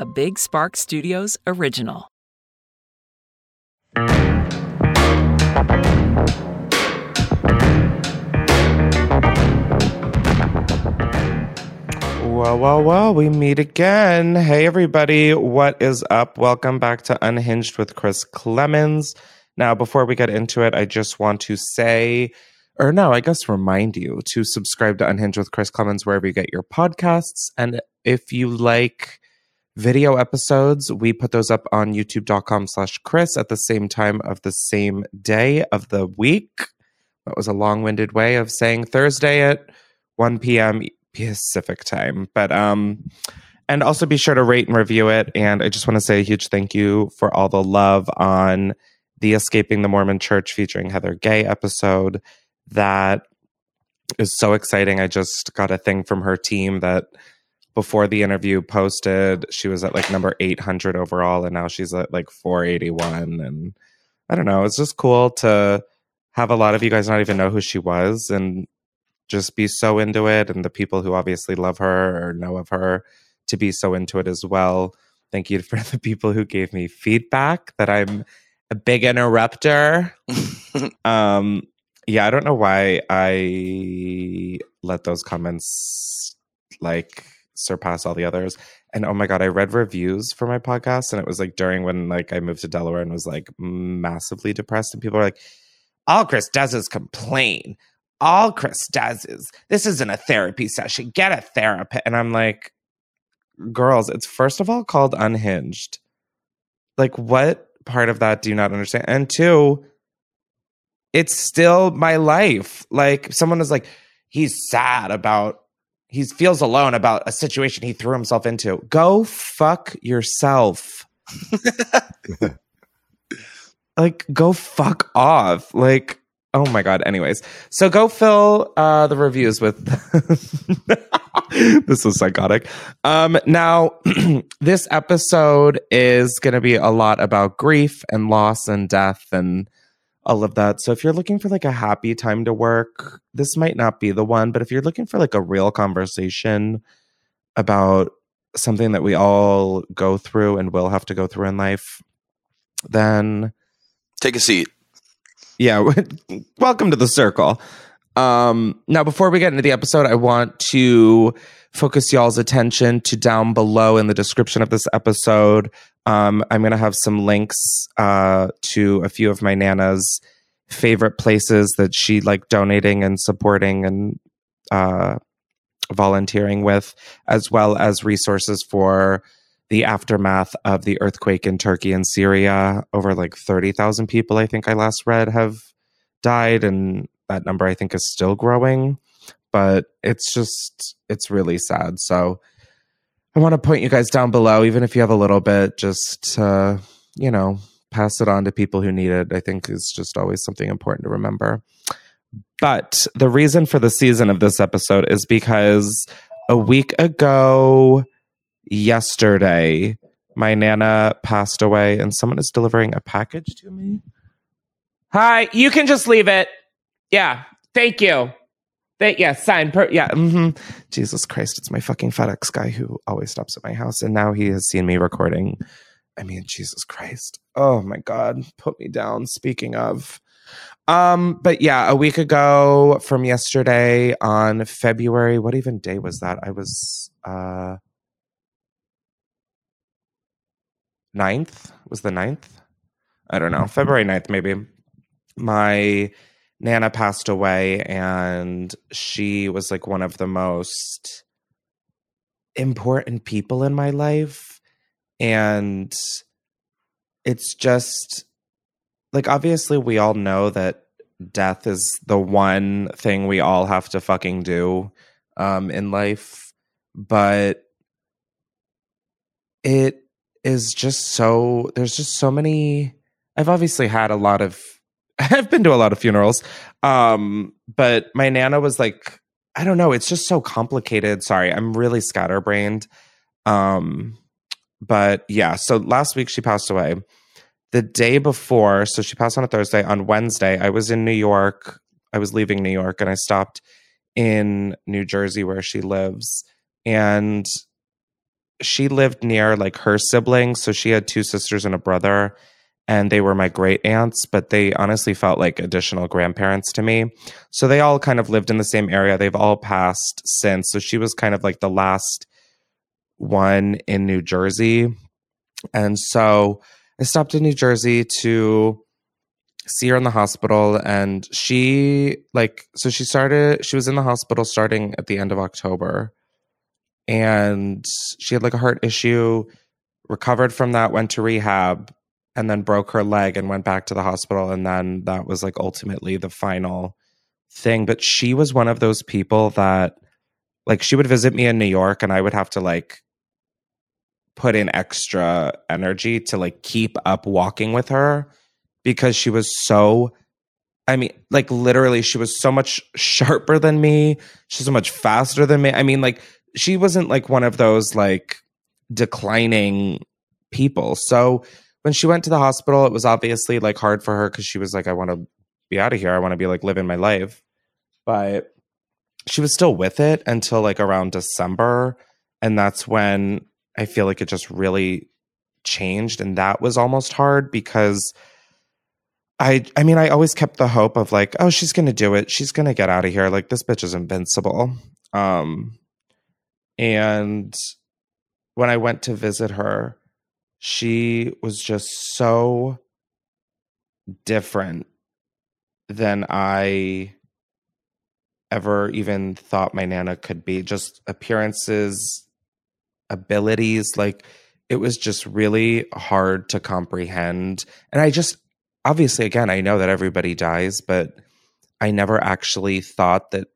a Big Spark Studios original. Well, well, well, we meet again. Hey, everybody, what is up? Welcome back to Unhinged with Chris Klemens. Now, before we get into it, I just want to say, or no, I guess remind you to subscribe to Unhinged with Chris Klemens wherever you get your podcasts. And if you like video episodes, we put those up on youtube.com slash Chris at the same time of the same day of the week. That was a long winded way of saying Thursday at 1 p.m. Pacific time. But um and also be sure to rate and review it. And I just want to say a huge thank you for all the love on the Escaping the Mormon Church featuring Heather Gay episode. That is so exciting. I just got a thing from her team that before the interview posted, she was at like number 800 overall, and now she's at like 481. And I don't know, it's just cool to have a lot of you guys not even know who she was and just be so into it and the people who obviously love her or know of her to be so into it as well thank you for the people who gave me feedback that i'm a big interrupter um yeah i don't know why i let those comments like surpass all the others and oh my god i read reviews for my podcast and it was like during when like i moved to delaware and was like massively depressed and people are like all chris does is complain all Chris does is this isn't a therapy session. Get a therapist. And I'm like, girls, it's first of all called unhinged. Like, what part of that do you not understand? And two, it's still my life. Like, someone is like, he's sad about, he feels alone about a situation he threw himself into. Go fuck yourself. like, go fuck off. Like, Oh my god. Anyways, so go fill uh, the reviews with. this is psychotic. Um, now, this episode is going to be a lot about grief and loss and death and all of that. So if you're looking for like a happy time to work, this might not be the one. But if you're looking for like a real conversation about something that we all go through and will have to go through in life, then take a seat yeah, welcome to the circle. Um, now, before we get into the episode, I want to focus y'all's attention to down below in the description of this episode. Um, I'm going to have some links uh, to a few of my Nana's favorite places that she like donating and supporting and uh, volunteering with, as well as resources for the aftermath of the earthquake in Turkey and Syria. Over like 30,000 people, I think I last read, have died. And that number, I think, is still growing. But it's just, it's really sad. So I want to point you guys down below, even if you have a little bit, just, uh, you know, pass it on to people who need it. I think is just always something important to remember. But the reason for the season of this episode is because a week ago, yesterday my nana passed away and someone is delivering a package to me. Hi, you can just leave it. Yeah, thank you. Thank yeah, sign per yeah. Mm-hmm. Jesus Christ, it's my fucking FedEx guy who always stops at my house, and now he has seen me recording. I mean, Jesus Christ. Oh my God, put me down. Speaking of, um, but yeah, a week ago from yesterday on February, what even day was that? I was uh 9th was the 9th i don't know february 9th maybe my nana passed away and she was like one of the most important people in my life. And it's just like obviously we all know that death is the one thing we all have to fucking do um in life but it is just so there's just so many I've obviously had a lot of I've been to a lot of funerals. Um, but my nana was like, I don't know, it's just so complicated. Sorry, I'm really scatterbrained. Um, but yeah, so last week she passed away. The day before, so she passed on a Thursday. On Wednesday, I was in New York. I was leaving New York and I stopped in New Jersey where she lives. And she lived near like her siblings. So she had two sisters and a brother, and they were my great aunts, but they honestly felt like additional grandparents to me. So they all kind of lived in the same area. They've all passed since. So she was kind of like the last one in New Jersey. And so I stopped in New Jersey to see her in the hospital and she like so she started she was in the hospital starting at the end of October and she had like a heart issue recovered from that went to rehab and then broke her leg and went back to the hospital and then that was like ultimately the final thing but she was one of those people that like she would visit me in New York and I would have to like put in extra energy to like keep up walking with her because she was so I mean, like literally, she was so much sharper than me. She's so much faster than me. I mean, like she wasn't like one of those like declining people. So when she went to the hospital, it was obviously like hard for her because she was like, I want to be out of here. I want to be like living my life. But she was still with it until like around December. And that's when I feel like it just really changed. And that was almost hard because I I mean I always kept the hope of like oh she's going to do it she's going to get out of here like this bitch is invincible um and when I went to visit her she was just so different than I ever even thought my nana could be. Just appearances abilities like it was just really hard to comprehend. And I just obviously again i know that everybody dies but i never actually thought that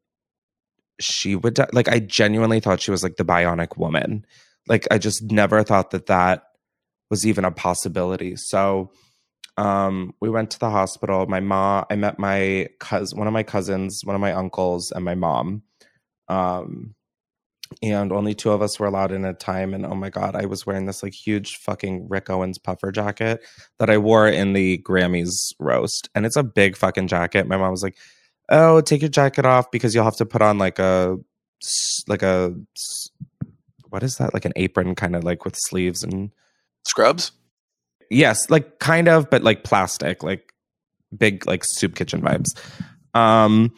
she would die. Like i genuinely thought she was like the bionic woman. Like i just never thought that that was even a possibility. So um we went to the hospital. My mom i met my cousin one of my cousins one of my uncles and my mom. Um and only two of us were allowed in at a time and oh my god i was wearing this like huge fucking rick owens puffer jacket that i wore in the grammys roast and it's a big fucking jacket. My mom was like oh take your jacket off because you'll have to put on like a like a what is that? Like an apron kind of like with sleeves and scrubs yes like kind of but like plastic like big like soup kitchen vibes um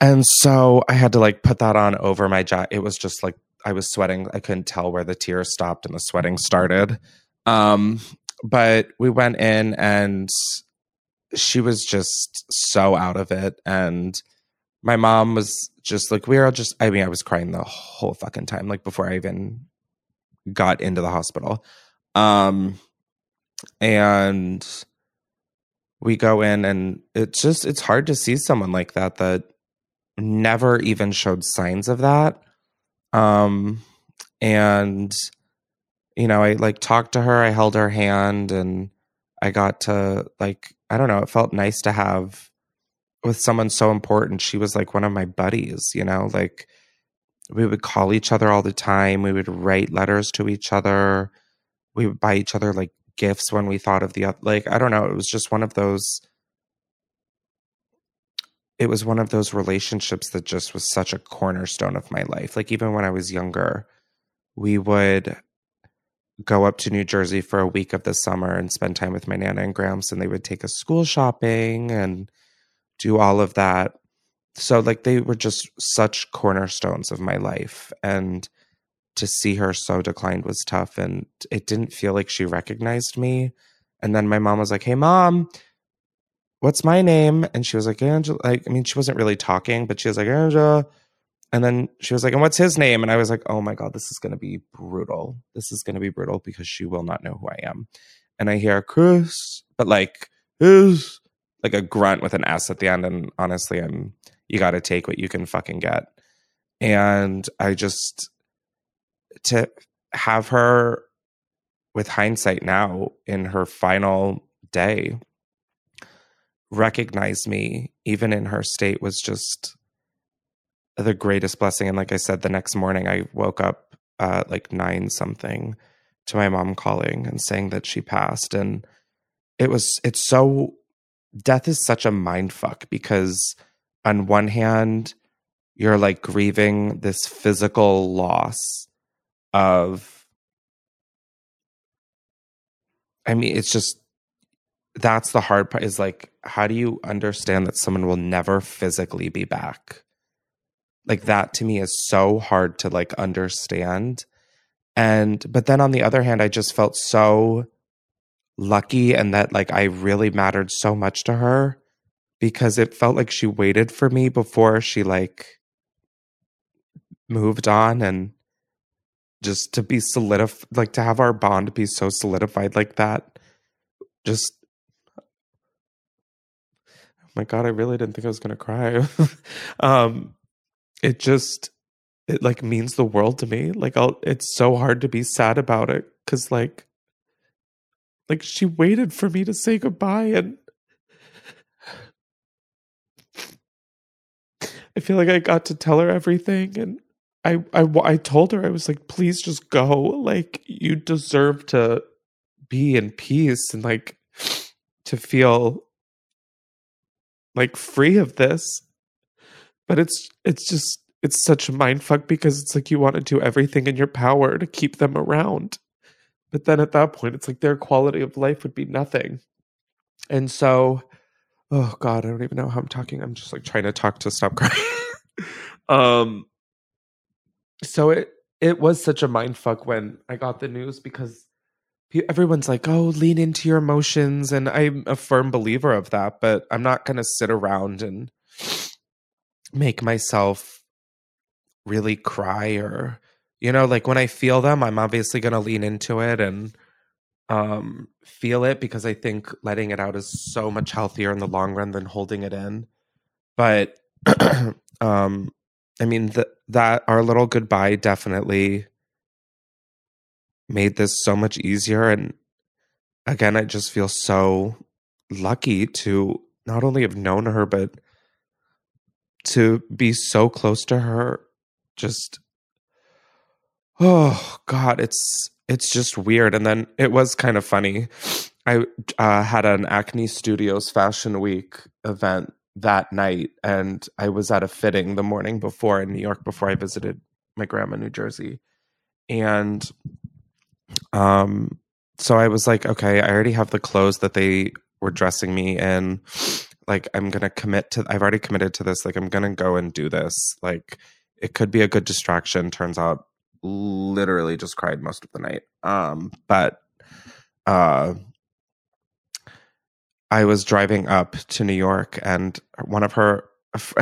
and so I had to like put that on over my jacket. It was just like I was sweating. I couldn't tell where the tears stopped and the sweating started. Um, but we went in and she was just so out of it. And my mom was just like, we were all just, I mean, I was crying the whole fucking time, like before I even got into the hospital. Um, and we go in and it's just, it's hard to see someone like that, that never even showed signs of that. Um, and you know, I like talked to her, I held her hand, and I got to like, I don't know, it felt nice to have with someone so important. She was like one of my buddies, you know, like we would call each other all the time. We would write letters to each other. We would buy each other like gifts when we thought of the other. Like, I don't know. It was just one of those it was one of those relationships that just was such a cornerstone of my life. Like even when I was younger, we would go up to New Jersey for a week of the summer and spend time with my nana and gramps and they would take us school shopping and do all of that. So like they were just such cornerstones of my life and to see her so declined was tough and it didn't feel like she recognized me. And then my mom was like, "Hey mom, what's my name? And she was like, Angela. Like, I mean, she wasn't really talking, but she was like, Angela. And then she was like, and what's his name? And I was like, oh my God, this is going to be brutal. This is going to be brutal because she will not know who I am. And I hear Chris, but like, is like a grunt with an S at the end. And honestly, I'm, you got to take what you can fucking get. And I just, to have her with hindsight now in her final day recognize me even in her state was just the greatest blessing and like i said the next morning i woke up uh like nine something to my mom calling and saying that she passed and it was it's so death is such a mind fuck because on one hand you're like grieving this physical loss of I mean, it's just that's the hard part is like, how do you understand that someone will never physically be back? Like, that to me is so hard to like understand. And, but then on the other hand, I just felt so lucky and that like I really mattered so much to her because it felt like she waited for me before she like moved on. And just to be solidified like to have our bond be so solidified like that just oh my god i really didn't think i was going to cry. Um it just it like means the world to me. Like i'll it's so hard to be sad about it cuz like like she waited for me to say goodbye and I feel like I got to tell her everything and I, I, I told her, I was like, please just go. Like, you deserve to be in peace and like to feel like free of this. But it's, it's just, it's such a mind fuck because it's like you want to do everything in your power to keep them around. But then at that point, it's like their quality of life would be nothing. And so, oh God, I don't even know how I'm talking. I'm just like trying to talk to stop crying. um, so it it was such a mind fuck when I got the news because everyone's like, "Oh, lean into your emotions," and I'm a firm believer of that. But I'm not going to sit around and make myself really cry or you know like when i feel them i'm obviously going to lean into it and um feel it because i think letting it out is so much healthier in the long run than holding it in but um I mean that that our little goodbye definitely made this so much easier and again I just feel so lucky to not only have known her but to be so close to her just oh god it's it's just weird. And then it was kind of funny. I uh, had an acne studios fashion week event that night and I was at a fitting the morning before in New York before I visited my grandma in New Jersey. And um so I was like, okay, I already have the clothes that they were dressing me in. Like I'm going to commit to I've already committed to this. Like I'm going to go and do this. Like it could be a good distraction. Turns out literally just cried most of the night. Um but uh I was driving up to New York and one of her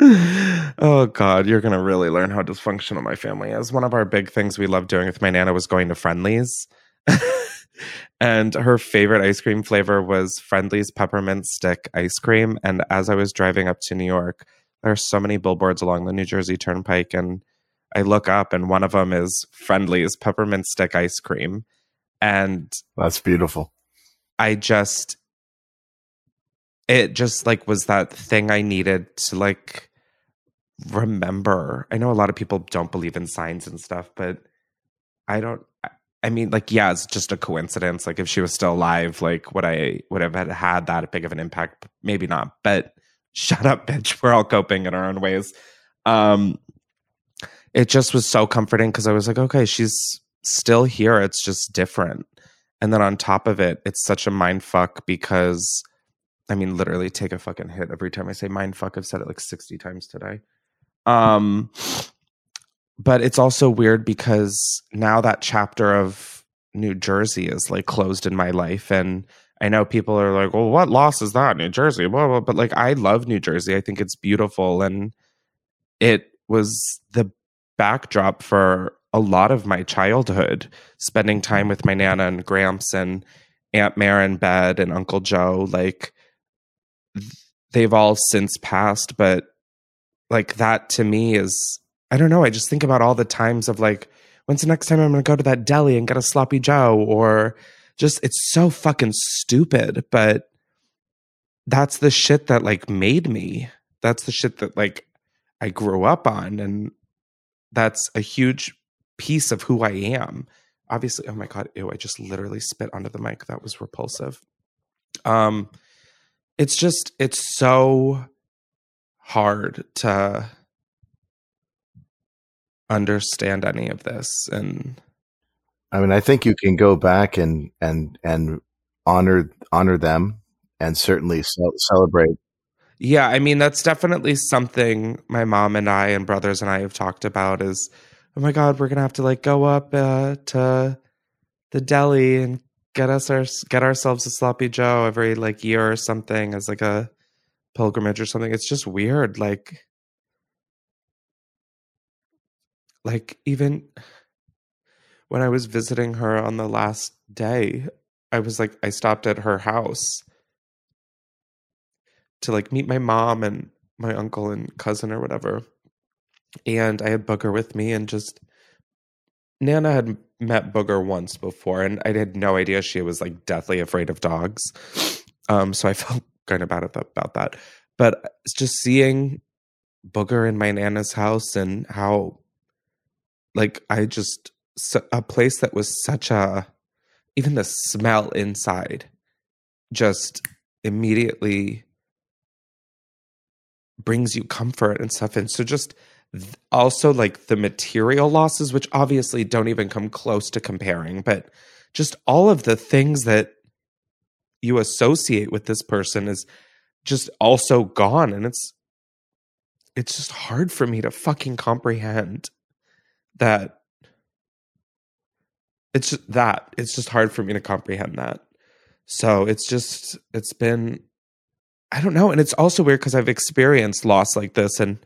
oh god you're gonna really learn how dysfunctional my family is. One of our big things we love doing with my nana was going to Friendly's and her favorite ice cream flavor was Friendly's peppermint stick ice cream. And as i was driving up to new york there are so many billboards along the new jersey turnpike and i look up and one of them is Friendly's peppermint stick ice cream. And that's beautiful. I just it just like was that thing I needed to like remember. I know a lot of people don't believe in signs and stuff, but I don't I mean like yeah, it's just a coincidence. Like if she was still alive, like would I would have had had that big of an impact? Maybe not. But shut up, bitch. We're all coping in our own ways. Um it just was so comforting because I was like, okay, she's still here. It's just different. And then on top of it, it's such a mind fuck because I mean, literally take a fucking hit every time I say mind fuck. I've said it like 60 times today. Um, but it's also weird because now that chapter of New Jersey is like closed in my life. And I know people are like, well, what loss is that? New Jersey, blah, blah. But like, I love New Jersey. I think it's beautiful. And it was the backdrop for a lot of my childhood, spending time with my Nana and Gramps and Aunt Mare in bed and Uncle Joe. Like, they've all since passed, but like that to me is I don't know. I just think about all the times of like, when's the next time I'm gonna go to that deli and get a sloppy Joe? Or just it's so fucking stupid, but that's the shit that like made me. That's the shit that like I grew up on. And that's a huge piece of who I am. Obviously, oh my god, ew, I just literally spit onto the mic. That was repulsive. Um it's just it's so hard to understand any of this and I mean, I think you can go back and and and honor honor them and certainly celebrate. Yeah, I mean that's definitely something my mom and I and brothers and I have talked about is oh my god, we're going to have to like go up uh, to the deli and get us our get ourselves a sloppy joe every like year or something as like a pilgrimage or something. It's just weird like like even when I was visiting her on the last day, I was like, I stopped at her house to like meet my mom and my uncle and cousin or whatever. And I had Booger with me and just Nana had met Booger once before and I had no idea she was like deathly afraid of dogs. Um, so I felt kind of bad about that. But just seeing Booger in my Nana's house and how like I just a place that was such a even the smell inside just immediately brings you comfort and stuff and so just also like the material losses which obviously don't even come close to comparing but just all of the things that you associate with this person is just also gone and it's it's just hard for me to fucking comprehend that it's just that it's just hard for me to comprehend that. So it's just it's been i don't know and it's also weird because i've experienced loss like this and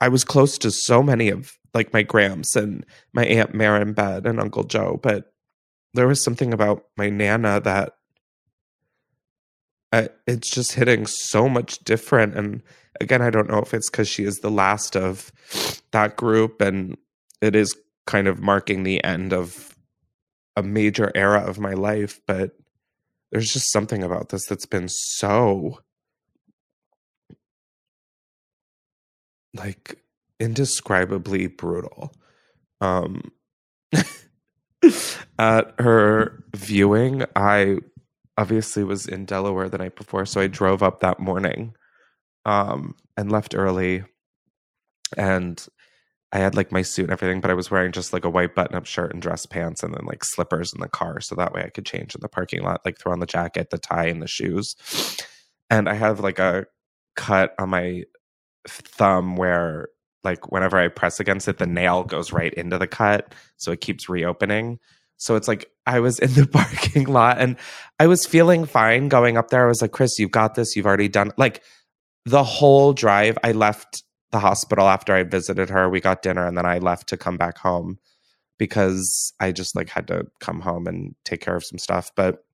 i was close to so many of like my gramps and my aunt Marin bed and uncle joe but there was something about my nana that I, it's just hitting so much different and again i don't know if it's because she is the last of that group and it is kind of marking the end of a major era of my life, but there's just something about this that's been so like indescribably brutal. Um at her viewing, I obviously was in Delaware the night before, so I drove up that morning um and left early and I had like my suit and everything, but I was wearing just like a white button up shirt and dress pants and then like slippers in the car. So that way I could change in the parking lot, like throw on the jacket, the tie, and the shoes. And I have like a cut on my thumb where like whenever I press against it, the nail goes right into the cut. So it keeps reopening. So it's like I was in the parking lot and I was feeling fine going up there. I was like, Chris, you've got this. You've already done like the whole drive. I left the hospital after I visited her. We got dinner and then I left to come back home because I just like had to come home and take care of some stuff. But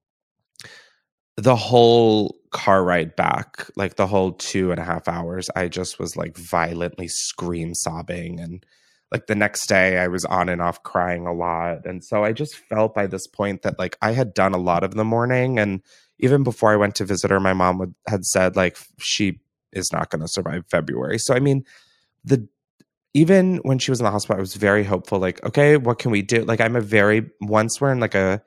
the whole car ride back, like the whole two and a half hours, I just was like violently scream sobbing. And like the next day, I was on and off crying a lot. And so I just felt by this point that like I had done a lot of the morning. And even before I went to visit her, my mom would, had said like she is not going to survive February. So I mean, the even when she was in the hospital, I was very hopeful. Like, okay, what can we do? Like, I'm a very once we're in like a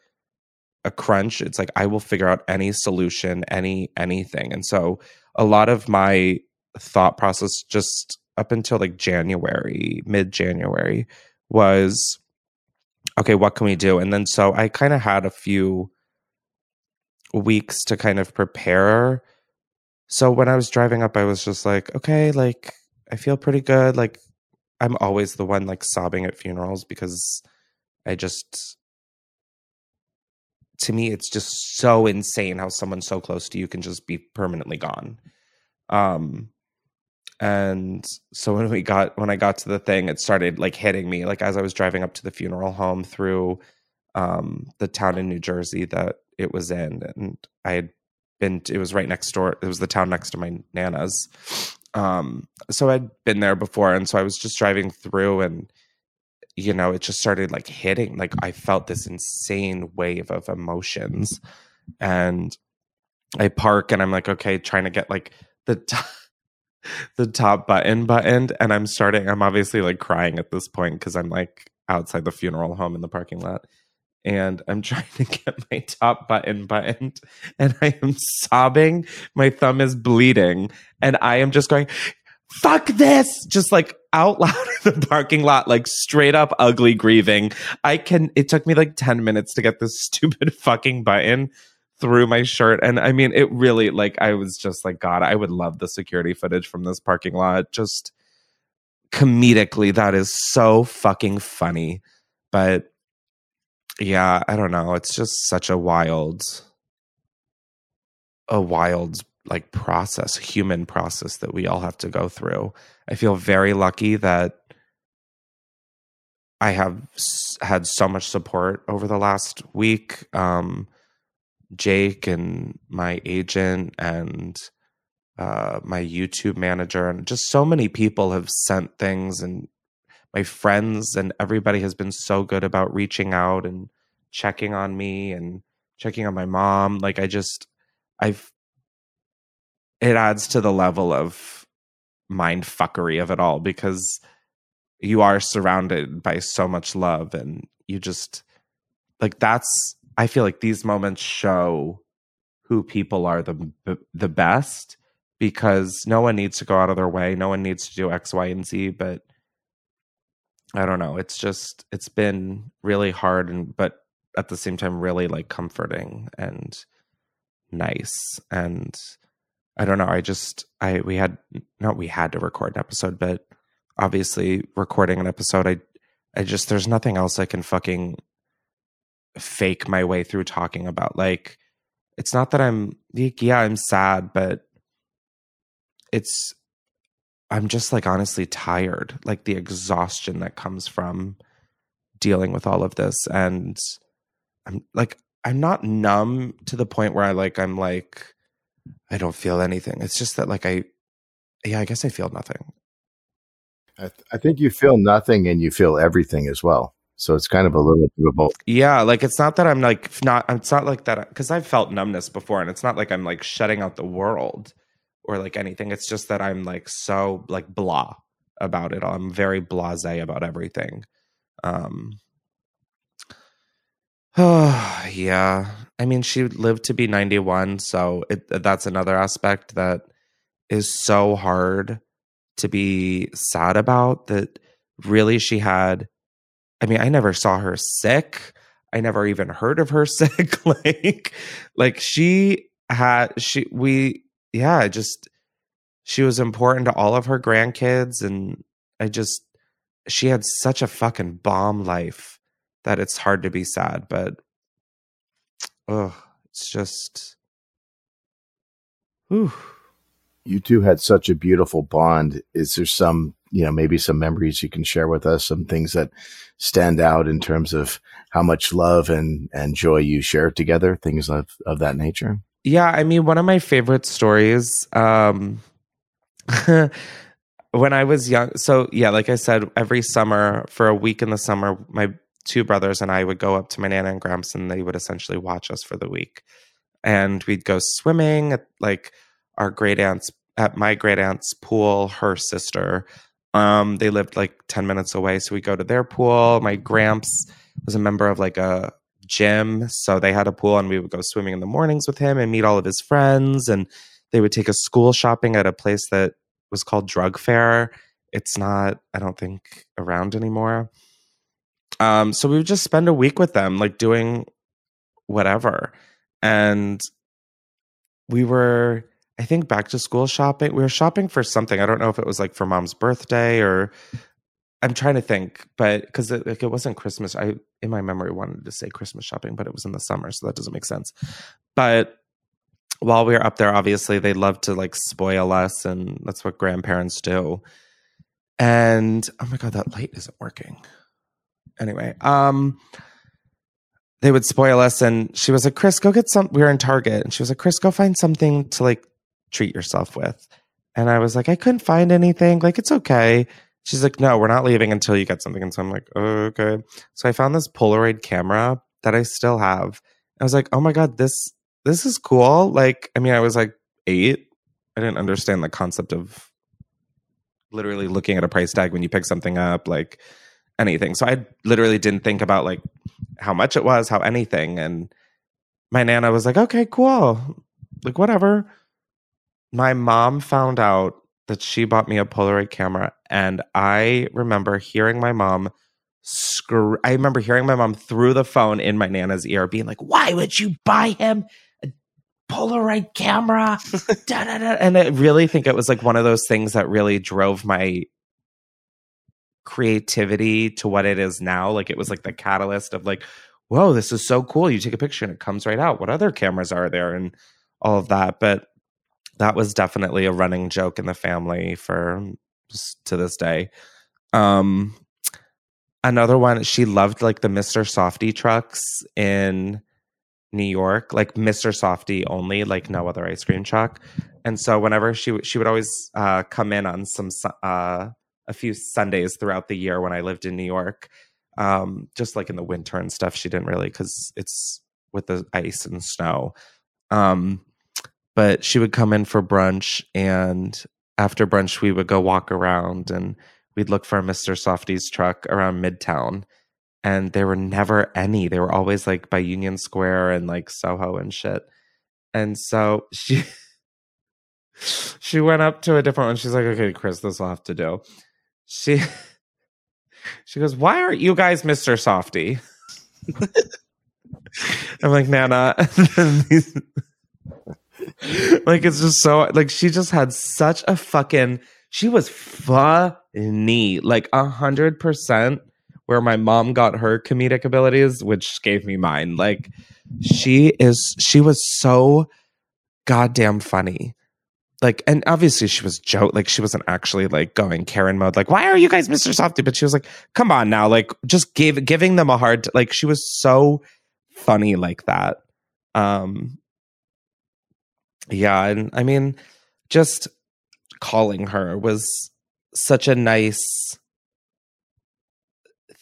a crunch, it's like I will figure out any solution, any anything. And so a lot of my thought process just up until like January, mid January, was okay, what can we do? And then so I kind of had a few weeks to kind of prepare so when I was driving up, I was just like, okay, like I feel pretty good. Like I'm always the one like sobbing at funerals because I just to me it's just so insane how someone so close to you can just be permanently gone. Um and so when we got when I got to the thing, it started like hitting me like as I was driving up to the funeral home through um the town in New Jersey that it was in and I had been it was right next door it was the town next to my nana's um so i'd been there before and so i was just driving through and you know it just started like hitting like i felt this insane wave of emotions and i park and i'm like okay trying to get like the top, the top button buttoned and i'm starting i'm obviously like crying at this point because i'm like outside the funeral home in the parking lot and I'm trying to get my top button buttoned and I am sobbing. My thumb is bleeding and I am just going, fuck this, just like out loud in the parking lot, like straight up ugly grieving. I can, it took me like 10 minutes to get this stupid fucking button through my shirt. And I mean, it really, like, I was just like, God, I would love the security footage from this parking lot. Just comedically, that is so fucking funny. But yeah, I don't know. It's just such a wild, a wild like process, human process that we all have to go through. I feel very lucky that I have had so much support over the last week. Um, Jake and my agent and uh, my YouTube manager, and just so many people have sent things, and my friends and everybody has been so good about reaching out and checking on me and checking on my mom. Like, I just, I've, it adds to the level of mind fuckery of it all because you are surrounded by so much love and you just, like, that's, I feel like these moments show who people are the the best because no one needs to go out of their way. No one needs to do X, Y, and Z. But I don't know. It's just it's been really hard and but at the same time really like comforting and nice. And I don't know. I just I we had not we had to record an episode, but obviously recording an episode, I I just there's nothing else I can fucking fake my way through talking about. Like, it's not that I'm, yeah, I'm sad, but it's, I'm just like honestly tired, like the exhaustion that comes from dealing with all of this. And I'm like, I'm not numb to the point where I like, I'm like, I don't feel anything. It's just that like I, yeah, I guess I feel nothing. I, th- I think you feel nothing and you feel everything as well. So it's kind of a little bit of both. Yeah, like it's not that I'm like not. It's not like that because I've felt numbness before, and it's not like I'm like shutting out the world or like anything. It's just that I'm like so like blah about it. I'm very blasé about everything. Um. Oh yeah, I mean, she lived to be 91, so it, that's another aspect that is so hard to be sad about. That really, she had I mean, I never saw her sick. I never even heard of her sick. like, like she had she we yeah, just she was important to all of her grandkids, and I just she had such a fucking bomb life that it's hard to be sad, but oh, it's just. Whew. You two had such a beautiful bond. Is there some you know maybe some memories you can share with us some things that stand out in terms of how much love and and joy you share together things of of that nature yeah i mean one of my favorite stories um when i was young so yeah like i said every summer for a week in the summer my two brothers and i would go up to my nana and gramps and they would essentially watch us for the week and we'd go swimming at like our great aunt's at my great aunt's pool her sister um, they lived like 10 minutes away. So we go to their pool. My gramps was a member of like a gym. So they had a pool and we would go swimming in the mornings with him and meet all of his friends. And they would take us school shopping at a place that was called Drug Fair. It's not, I don't think, around anymore. Um, so we would just spend a week with them, like doing whatever. And we were I think back to school shopping. We were shopping for something. I don't know if it was like for mom's birthday or I'm trying to think, but because it, like, it wasn't Christmas. I in my memory wanted to say Christmas shopping, but it was in the summer, so that doesn't make sense. But while we were up there, obviously they love to like spoil us, and that's what grandparents do. And oh my god, that light isn't working. Anyway, um, they would spoil us, and she was like, "Chris, go get some." We were in Target, and she was like, "Chris, go find something to like treat yourself with. And I was like, I couldn't find anything. Like, it's okay. She's like, no, we're not leaving until you get something. And so I'm like, oh, okay. So I found this Polaroid camera that I still have. I was like, oh my God, this this is cool. Like, I mean, I was like eight. I didn't understand the concept of literally looking at a price tag when you pick something up, like anything. So I literally didn't think about like how much it was, how anything. And my nana was like, okay, cool. Like, whatever my mom found out that she bought me a Polaroid camera. And I remember hearing my mom screw. I remember hearing my mom through the phone in my Nana's ear being like, Why would you buy him a Polaroid camera? da, da, da. And I really think it was like one of those things that really drove my creativity to what it is now. Like it was like the catalyst of like, whoa, this is so cool. You take a picture and it comes right out. What other cameras are there? And all of that. But that was definitely a running joke in the family for to this day. Um, another one, she loved like the Mr. Softee trucks in New York, like Mr. Softee only, like no other ice cream truck. And so whenever she she would always uh, come in on some uh, a few Sundays throughout the year when I lived in New York, um, just like in the winter and stuff. She didn't really because it's with the ice and snow. Um, but she would come in for brunch and after brunch we would go walk around and we'd look for Mr. Softee's truck around Midtown and there were never any. They were always like by Union Square and like Soho and shit. And so she she went up to a different one. She's like, "Okay, Chris, this will have to do." She she goes, "Why aren't you guys Mr. Softee? I'm like, "Nana." like it's just so like she just had such a fucking she was funny like a hundred percent where my mom got her comedic abilities which gave me mine like she is she was so goddamn funny like and obviously she was joke like she wasn't actually like going karen mode like why are you guys mr softee? But she was like come on now like just gave giving them a hard like she was so funny like that. Um yeah and i mean just calling her was such a nice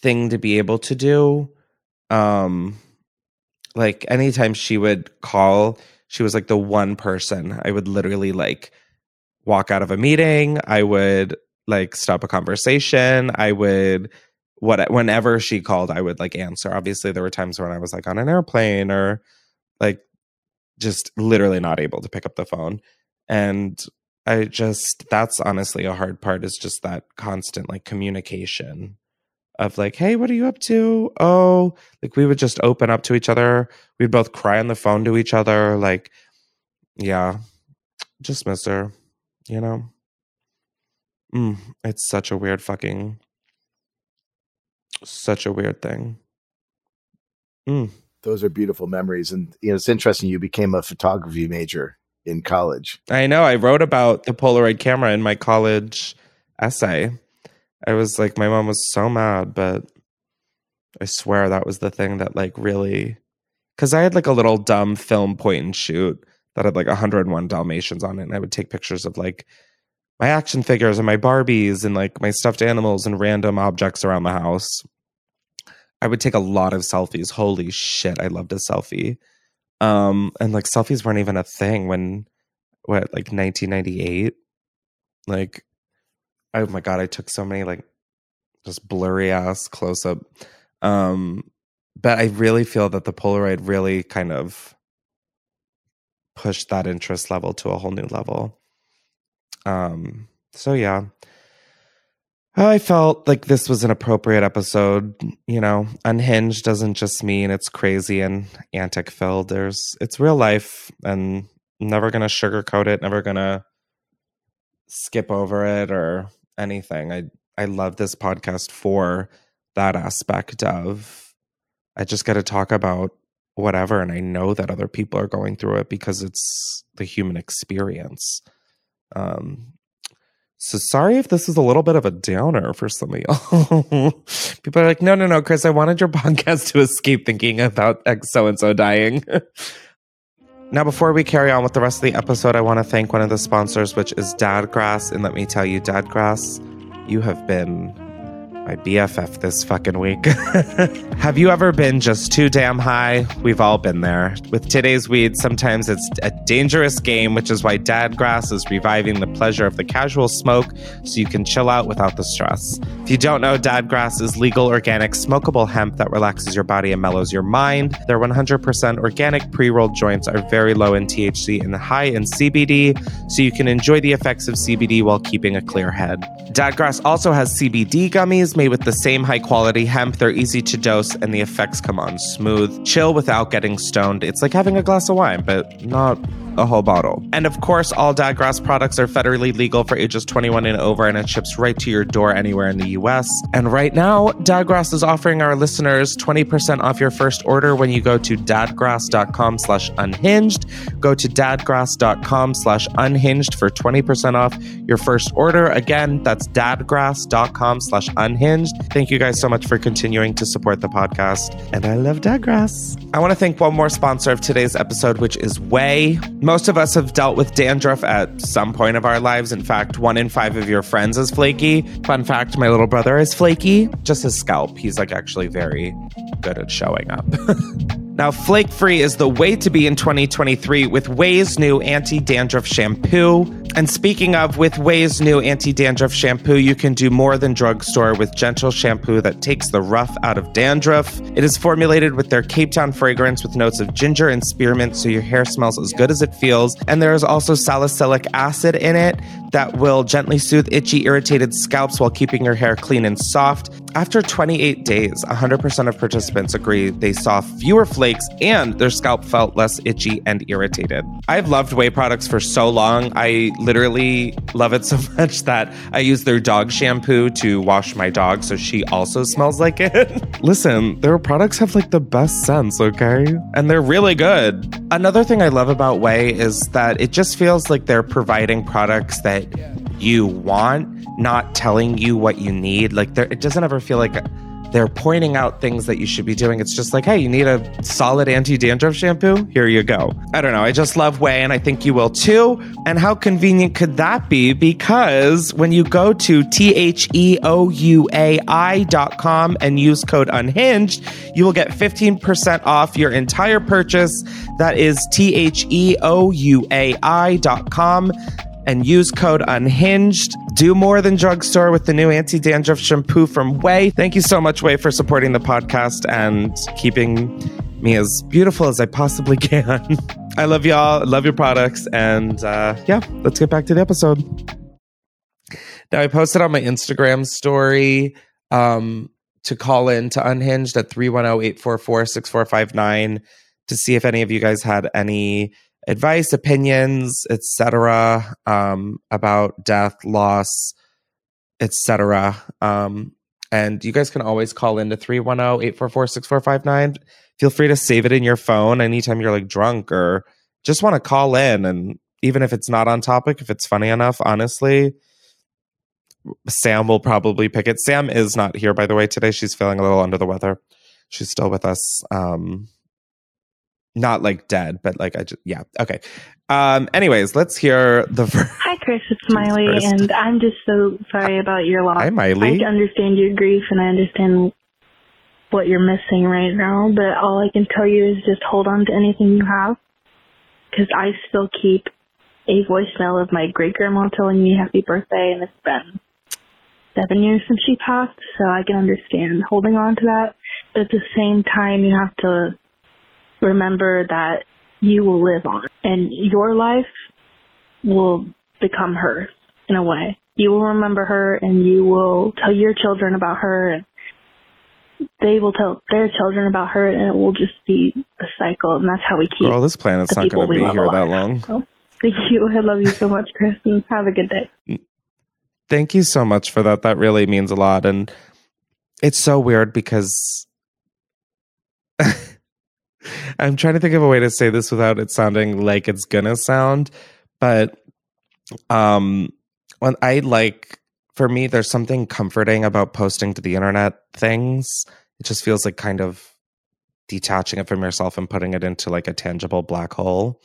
thing to be able to do. Um like anytime she would call she was like the one person i would literally like walk out of a meeting. I would like stop a conversation. I would what whenever she called i would like answer. Obviously there were times when i was like on an airplane or like just literally not able to pick up the phone. And I just, that's honestly a hard part is just that constant like communication of like, hey, what are you up to? Oh, like we would just open up to each other. We'd both cry on the phone to each other. Like, yeah, just miss her, you know? Mm, it's such a weird fucking, such a weird thing. Mm those are beautiful memories. And you know, it's interesting. You became a photography major in college. I know. I wrote about the Polaroid camera in my college essay. I was like, my mom was so mad, but I swear that was the thing that like really, because I had like a little dumb film point and shoot that had like 101 Dalmatians on it, and I would take pictures of like my action figures and my Barbies and like my stuffed animals and random objects around the house. I would take a lot of selfies. Holy shit, I loved a selfie. Um, and like selfies weren't even a thing when what like 1998. Like, oh my god, I took so many like just blurry ass close up. Um, but I really feel that the Polaroid really kind of pushed that interest level to a whole new level. Um, so yeah, I felt like this was an appropriate episode. You know, unhinged doesn't just mean it's crazy and antic filled. There's it's real life and never gonna sugarcoat it, never gonna skip over it or anything. I I love this podcast for that aspect of I just gotta talk about whatever and I know that other people are going through it because it's the human experience. Um so sorry if this is a little bit of a downer for some of y'all. People are like, no, no, no, Chris, I wanted your podcast to escape thinking about so and so dying. now, before we carry on with the rest of the episode, I want to thank one of the sponsors, which is Dadgrass. And let me tell you, Dadgrass, you have been my BFF this fucking week. Have you ever been just too damn high? We've all been there. With today's weed, sometimes it's a dangerous game, which is why Dadgrass is reviving the pleasure of the casual smoke so you can chill out without the stress. If you don't know, Dadgrass is legal, organic, smokable hemp that relaxes your body and mellows your mind. Their 100% organic pre rolled joints are very low in THC and high in CBD, so you can enjoy the effects of CBD while keeping a clear head. Dadgrass also has CBD gummies made with the same high quality hemp. They're easy to dose and the effects come on smooth. Chill without getting stoned. It's like having a glass of wine, but not a whole bottle. And of course, all Dadgrass products are federally legal for ages 21 and over, and it ships right to your door anywhere in the US. And right now, Dadgrass is offering our listeners 20% off your first order when you go to dadgrass.com slash unhinged. Go to dadgrass.com slash unhinged for 20% off your first order. Again, that's dadgrass.com slash unhinged. Thank you guys so much for continuing to support the podcast. And I love Dadgrass. I want to thank one more sponsor of today's episode, which is OUAI. Most of us have dealt with dandruff at some point of our lives. In fact, one in five of your friends is flaky. Fun fact my little brother is flaky, just his scalp. He's like actually very good at showing up. Now, flake free is the way to be in 2023 with OUAI's new anti dandruff shampoo. And speaking of, with OUAI's new anti dandruff shampoo, you can do more than drugstore with gentle shampoo that takes the rough out of dandruff. It is formulated with their Cape Town fragrance with notes of ginger and spearmint, so your hair smells as good as it feels. And there is also salicylic acid in it that will gently soothe itchy, irritated scalps while keeping your hair clean and soft. After 28 days, 100% of participants agree they saw fewer flakes and their scalp felt less itchy and irritated. I've loved OUAI products for so long. I literally love it so much that I use their dog shampoo to wash my dog so she also smells like it. Listen, their products have like the best scents, okay? And they're really good. Another thing I love about OUAI is that it just feels like they're providing products that you want, not telling you what you need. Like there, it doesn't ever feel like they're pointing out things that you should be doing. It's just like, hey, you need a solid anti dandruff shampoo? Here you go. I don't know. I just love OUAI, and I think you will too. And how convenient could that be? Because when you go to T H E O U A I dot com and use code unhinged, you will get 15% off your entire purchase. That is T H E O U A I dot com and use code unhinged. Do more than drugstore with the new anti dandruff shampoo from OUAI. Thank you so much, OUAI, for supporting the podcast and keeping me as beautiful as I possibly can. I love y'all, love your products, and uh, yeah, let's get back to the episode. Now, I posted on my Instagram story um, to call in to Unhinged at 310 844 6459 to see if any of you guys had any advice, opinions, etc., um, about death, loss, etc. Um, and you guys can always call into 310-844-6459. Feel free to save it in your phone anytime you're like drunk or just want to call in. And even if it's not on topic, if it's funny enough, honestly, Sam will probably pick it. Sam is not here, by the way, today. She's feeling a little under the weather. She's still with us. Um, not like dead, but like I just yeah. Okay. Um anyways, let's hear the Ver- Hi Chris, it's Miley first. and I'm just so sorry about your loss. Hi Miley. I understand your grief and I understand what you're missing right now, but all I can tell you is just hold on to anything you have cuz I still keep a voicemail of my great grandma telling me happy birthday and it's been 7 years since she passed, so I can understand holding on to that. But at the same time, you have to remember that you will live on and your life will become hers in a way. You will remember her and you will tell your children about her and they will tell their children about her and it will just be a cycle and that's how we keep Girl, this planet's not going to be here that long. So, thank you. I love you so much, Chris, and have a good day. Thank you so much for that. That really means a lot. And it's so weird because I'm trying to think of a way to say this without it sounding like it's gonna sound. But um when I like for me, there's something comforting about posting to the internet things. It just feels like kind of detaching it from yourself and putting it into like a tangible black hole.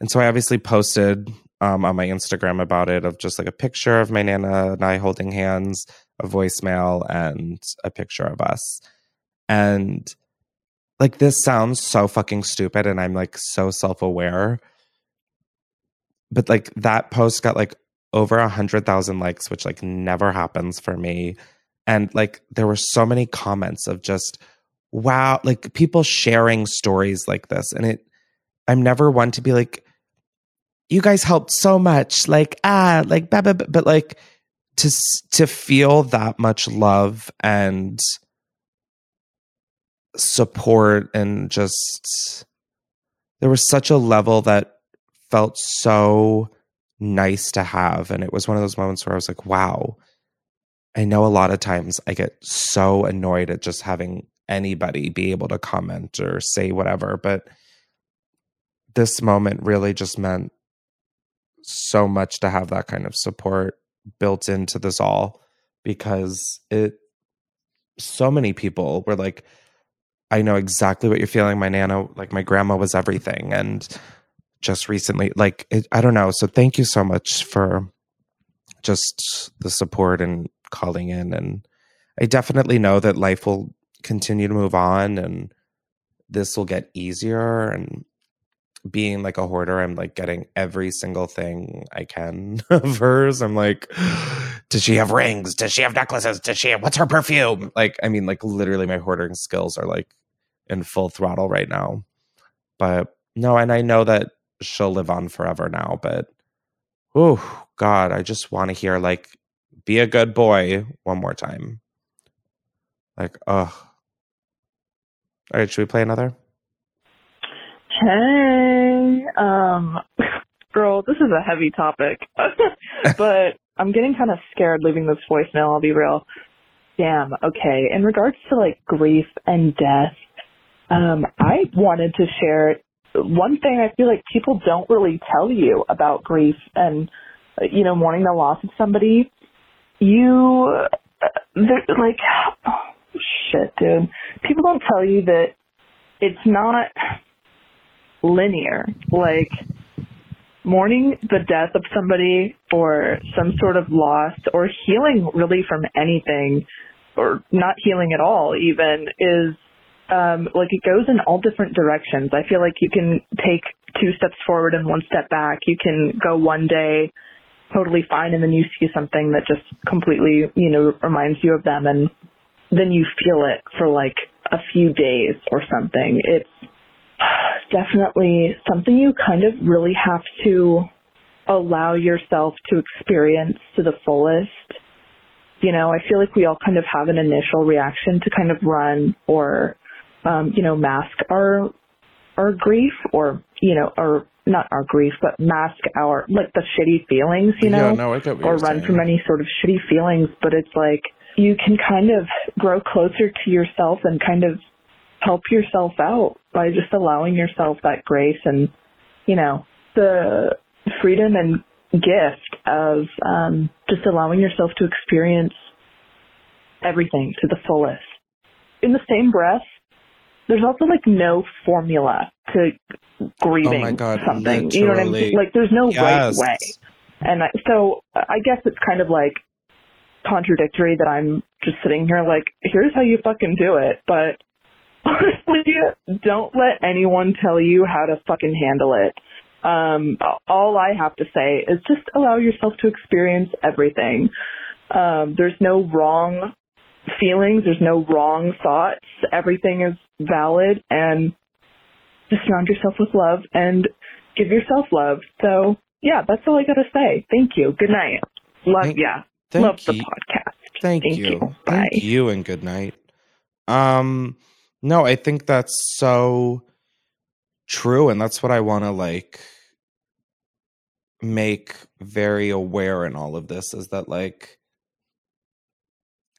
And so I obviously posted um, on my Instagram about it of just like a picture of my Nana and I holding hands a voicemail and a picture of us. And like this sounds so fucking stupid and I'm like so self-aware. But like that post got like over a hundred thousand likes, which like never happens for me. And like there were so many comments of just wow, like people sharing stories like this. And it I'm never one to be like, you guys helped so much. Like, ah, like blah, blah, blah. but like to to feel that much love and support and just there was such a level that felt so nice to have. And it was one of those moments where I was like wow I know a lot of times I get so annoyed at just having anybody be able to comment or say whatever. But this moment really just meant so much to have that kind of support built into this all because it so many people were like I know exactly what you're feeling. My nana, like my grandma was everything. And just recently, like, it, I don't know. So thank you so much for just the support and calling in. And I definitely know that life will continue to move on and this will get easier. And being like a hoarder, I'm like getting every single thing I can of hers. I'm like, does she have rings? Does she have necklaces? Does she have what's her perfume? Like, I mean, like literally my hoarding skills are like in full throttle right now. But no, and I know that she'll live on forever now, but oh God, I just want to hear like be a good boy one more time. Like, ugh. All right, should we play another? Hey, um, girl, this is a heavy topic, but I'm getting kind of scared leaving this voicemail. I'll be real. Damn. Okay. In regards to like grief and death, um, I wanted to share one thing I feel like people don't really tell you about grief and, you know, mourning the loss of somebody. You, uh, like, oh, shit, dude. People don't tell you that it's not linear. Like, mourning the death of somebody or some sort of loss or healing really from anything or not healing at all even is um, like it goes in all different directions. I feel like you can take two steps forward and one step back. You can go one day totally fine and then you see something that just completely, you know, reminds you of them and then you feel it for like a few days or something. It's definitely something you kind of really have to allow yourself to experience to the fullest. You know, I feel like we all kind of have an initial reaction to kind of run or um, you know, mask our our grief or you know, or not our grief, but mask our like the shitty feelings, you know, yeah, no, or run saying. from any sort of shitty feelings. But it's like you can kind of grow closer to yourself and kind of help yourself out by just allowing yourself that grace and you know the freedom and gift of um, just allowing yourself to experience everything to the fullest. In the same breath, there's also like no formula to grieving oh my God, something. Literally. You know what I mean? Like there's no yes. right way. And I, so I guess it's kind of like contradictory that I'm just sitting here like, here's how you fucking do it. But honestly, don't let anyone tell you how to fucking handle it. Um, all I have to say is just allow yourself to experience everything. Um, there's no wrong feelings. There's no wrong thoughts. Everything is valid and just surround yourself with love and give yourself love. So yeah, that's all I got to say. Thank you. Good night. Love thank, yeah. Thank love you. the podcast. Thank, thank you. you. Bye. Thank you and good night. Um no, I think that's so true and that's what I want to like make very aware in all of this is that like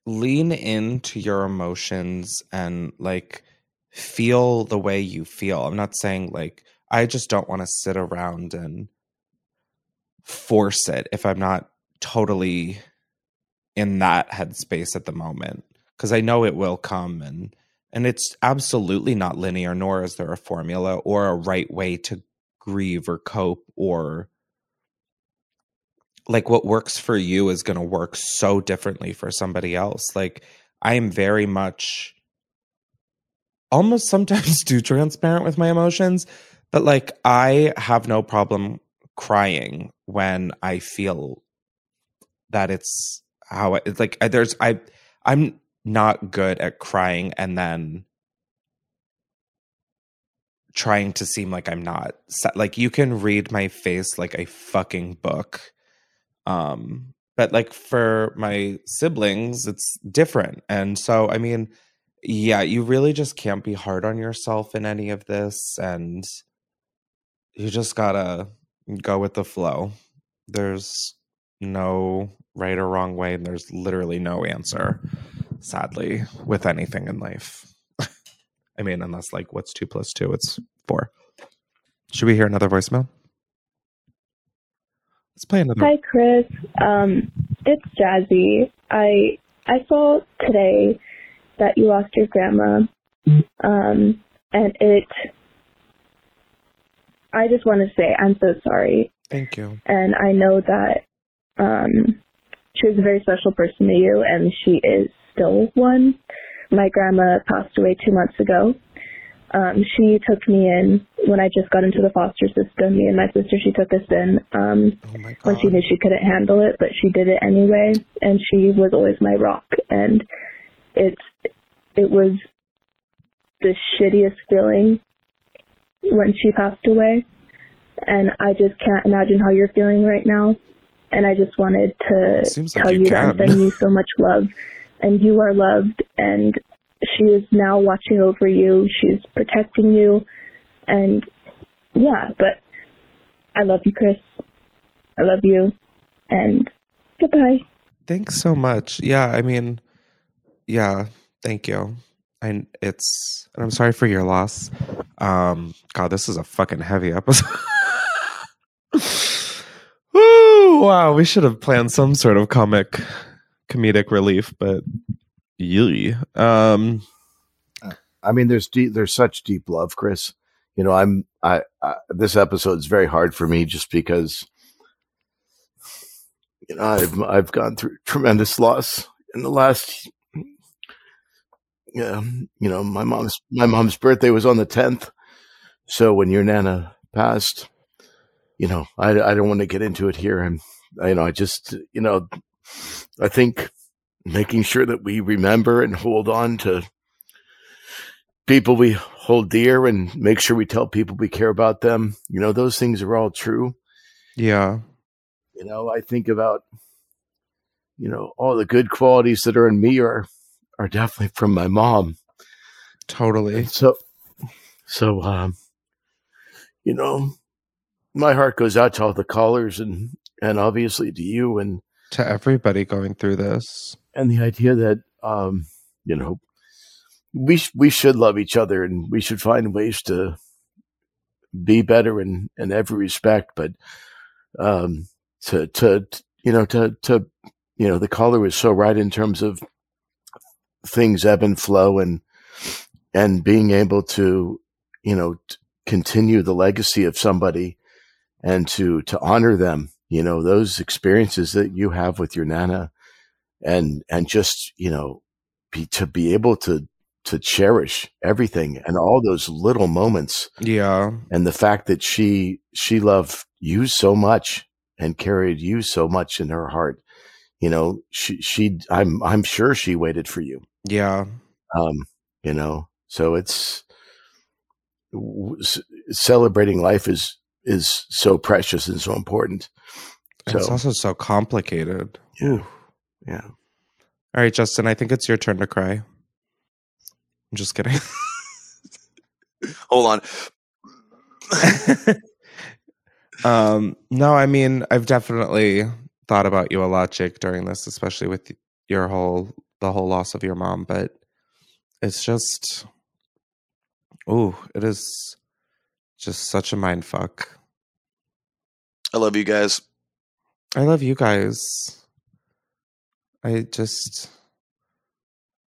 lean into your emotions and like feel the way you feel. I'm not saying like I just don't want to sit around and force it if I'm not totally in that headspace at the moment because I know it will come and and it's absolutely not linear nor is there a formula or a right way to grieve or cope or like what works for you is going to work so differently for somebody else. Like I am very much almost sometimes too transparent with my emotions, but like I have no problem crying when I feel that it's how it's like there's I I'm not good at crying and then trying to seem like I'm not like you can read my face like a fucking book um but like for my siblings it's different. And so I mean yeah you really just can't be hard on yourself in any of this and you just got to go with the flow there's no right or wrong way and there's literally no answer sadly with anything in life i mean unless like what's two plus two it's four should we hear another voicemail let's play another Hi, Chris. Um, it's Jazzy. I I saw today that you lost your grandma, um, and it. I just want to say I'm so sorry, thank you and I know that um, she was a very special person to you, and she is still one. My grandma passed away two months ago. Um, she took me in when I just got into the foster system. Me and my sister, she took us in. Um, oh when she knew she couldn't handle it, but she did it anyway, and she was always my rock. And it's it was the shittiest feeling when she passed away, and I just can't imagine how you're feeling right now. And I just wanted to like tell you you, that I'm sending you so much love, and you are loved, and she is now watching over you. She's protecting you, and yeah, but I love you, Chris. I love you, and goodbye. thanks so much yeah i mean yeah thank you and it's and i'm sorry for your loss um god this is a fucking heavy episode Woo, wow we should have planned some sort of comic comedic relief but yee. um I mean, there's deep, there's such deep love, Chris. You know, I'm, I, I, this episode is very hard for me just because, you know, I've, I've gone through tremendous loss in the last, yeah, you know, my mom's, my mom's birthday was on the 10th. So when your Nana passed, you know, I, I don't want to get into it here. And, you know, I just, you know, I think making sure that we remember and hold on to people we hold dear and make sure we tell people we care about them. You know, those things are all true. yeah You know, I think about, you know, all the good qualities that are in me are are definitely from my mom. totally And so so um, you know, my heart goes out to all the callers and and obviously to you and to everybody going through this and the idea that um, you know, we sh- we should love each other and we should find ways to be better in in every respect but um to to you know to to you know the caller was so right in terms of things ebb and flow and and being able to you know t- continue the legacy of somebody and to to honor them you know those experiences that you have with your nana and and just you know be to be able to to cherish everything and all those little moments. Yeah. And the fact that she she loved you so much and carried you so much in her heart you know she she i'm i'm sure she waited for you yeah. Um you know so it's w- c- celebrating life is is so precious and so important. And it's also so complicated. Yeah. Yeah. All right justin i think it's your turn to cry. I'm just kidding. Hold on. um no i mean i've definitely thought about you a lot jake during this especially with your whole the whole loss of your mom but it's just oh it is just such a mind fuck I love you guys. i love you guys i just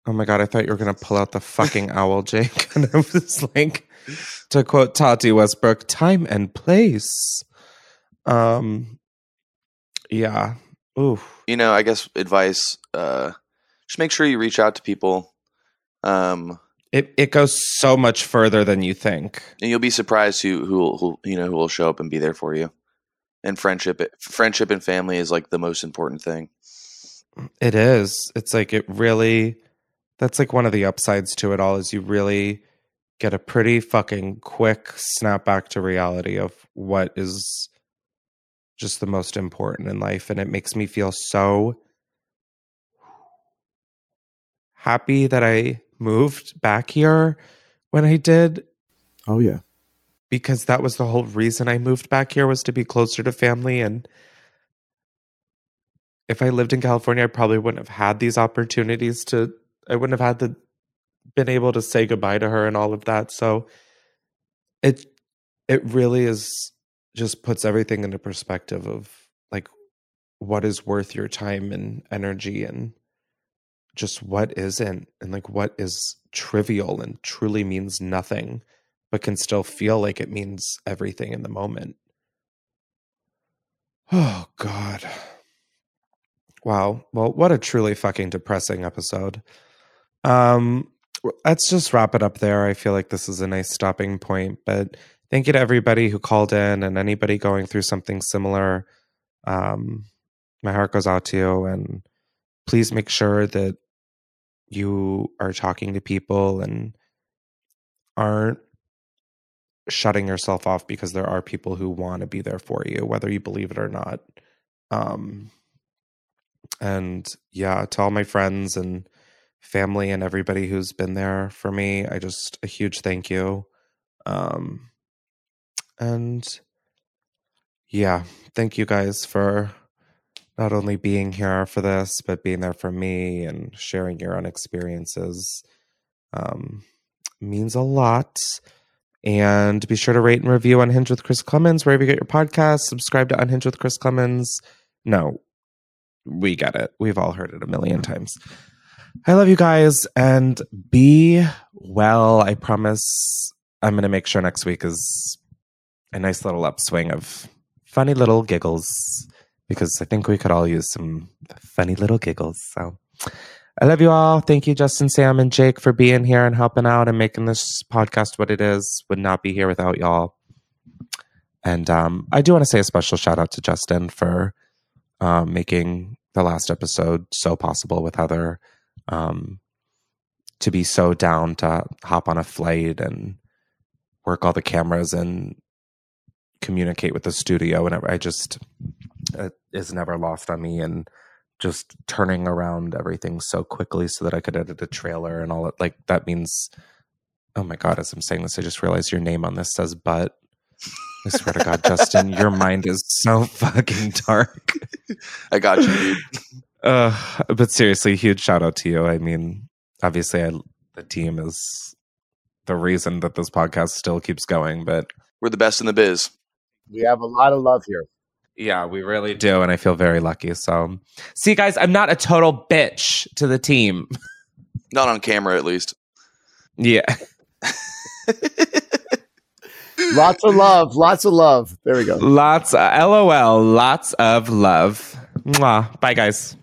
oh my god i thought you were gonna pull out the fucking owl jake and i was like to quote tati westbrook time and place um Yeah. Oof. You know, I guess advice. Uh, just make sure you reach out to people. Um, It it goes so much further than you think. and you'll be surprised who who who you know who will show up and be there for you. And friendship, friendship and family is like the most important thing. It is. It's like it really that's like one of the upsides to it all is you really get a pretty fucking quick snap back to reality of what is just the most important in life and it makes me feel so happy that I moved back here when I did Oh yeah. because that was the whole reason I moved back here was to be closer to family and if I lived in California I probably wouldn't have had these opportunities to I wouldn't have had the been able to say goodbye to her and all of that so it it really is just puts everything into perspective of like what is worth your time and energy and just what isn't and like what is trivial and truly means nothing but can still feel like it means everything in the moment. Oh, God. Wow. Well, what a truly fucking depressing episode. Um, let's just wrap it up there. I feel like this is a nice stopping point, but thank you to everybody who called in and anybody going through something similar. Um, my heart goes out to you, and please make sure that you are talking to people and aren't shutting yourself off because there are people who want to be there for you, whether you believe it or not. Um, and yeah, to all my friends and family and everybody who's been there for me, I just a huge thank you. Um, and yeah, thank you guys for not only being here for this, but being there for me and sharing your own experiences. Um, means a lot. And be sure to rate and review Unhinged with Chris Klemens wherever you get your podcast. Subscribe to Unhinged with Chris Klemens. No, we get it. We've all heard it a million times. I love you guys and be well. I promise I'm going to make sure next week is a nice little upswing of funny little giggles because I think we could all use some funny little giggles. So I love you all. Thank you, Justin, Sam, and Jake, for being here and helping out and making this podcast what it is. Would not be here without y'all. And um, I do want to say a special shout out to Justin for um, making the last episode so possible with Heather. Um, to be so down to hop on a flight and work all the cameras and communicate with the studio and I just it is never lost on me and just turning around everything so quickly so that I could edit a trailer and all it like that means oh my god as I'm saying this I just realized your name on this says but I swear to god Justin your mind is so fucking dark I got you, dude. uh but seriously huge shout out to you I mean obviously I the team is the reason that this podcast still keeps going but We're the best in the biz. We have a lot of love here. Yeah, we really do. And I feel very lucky. So, see, guys, I'm not a total bitch to the team. Not on camera, at least. Yeah. Lots of love. Lots of love. There we go. Lots, uh, lol, lots of love. Mwah. Bye, guys.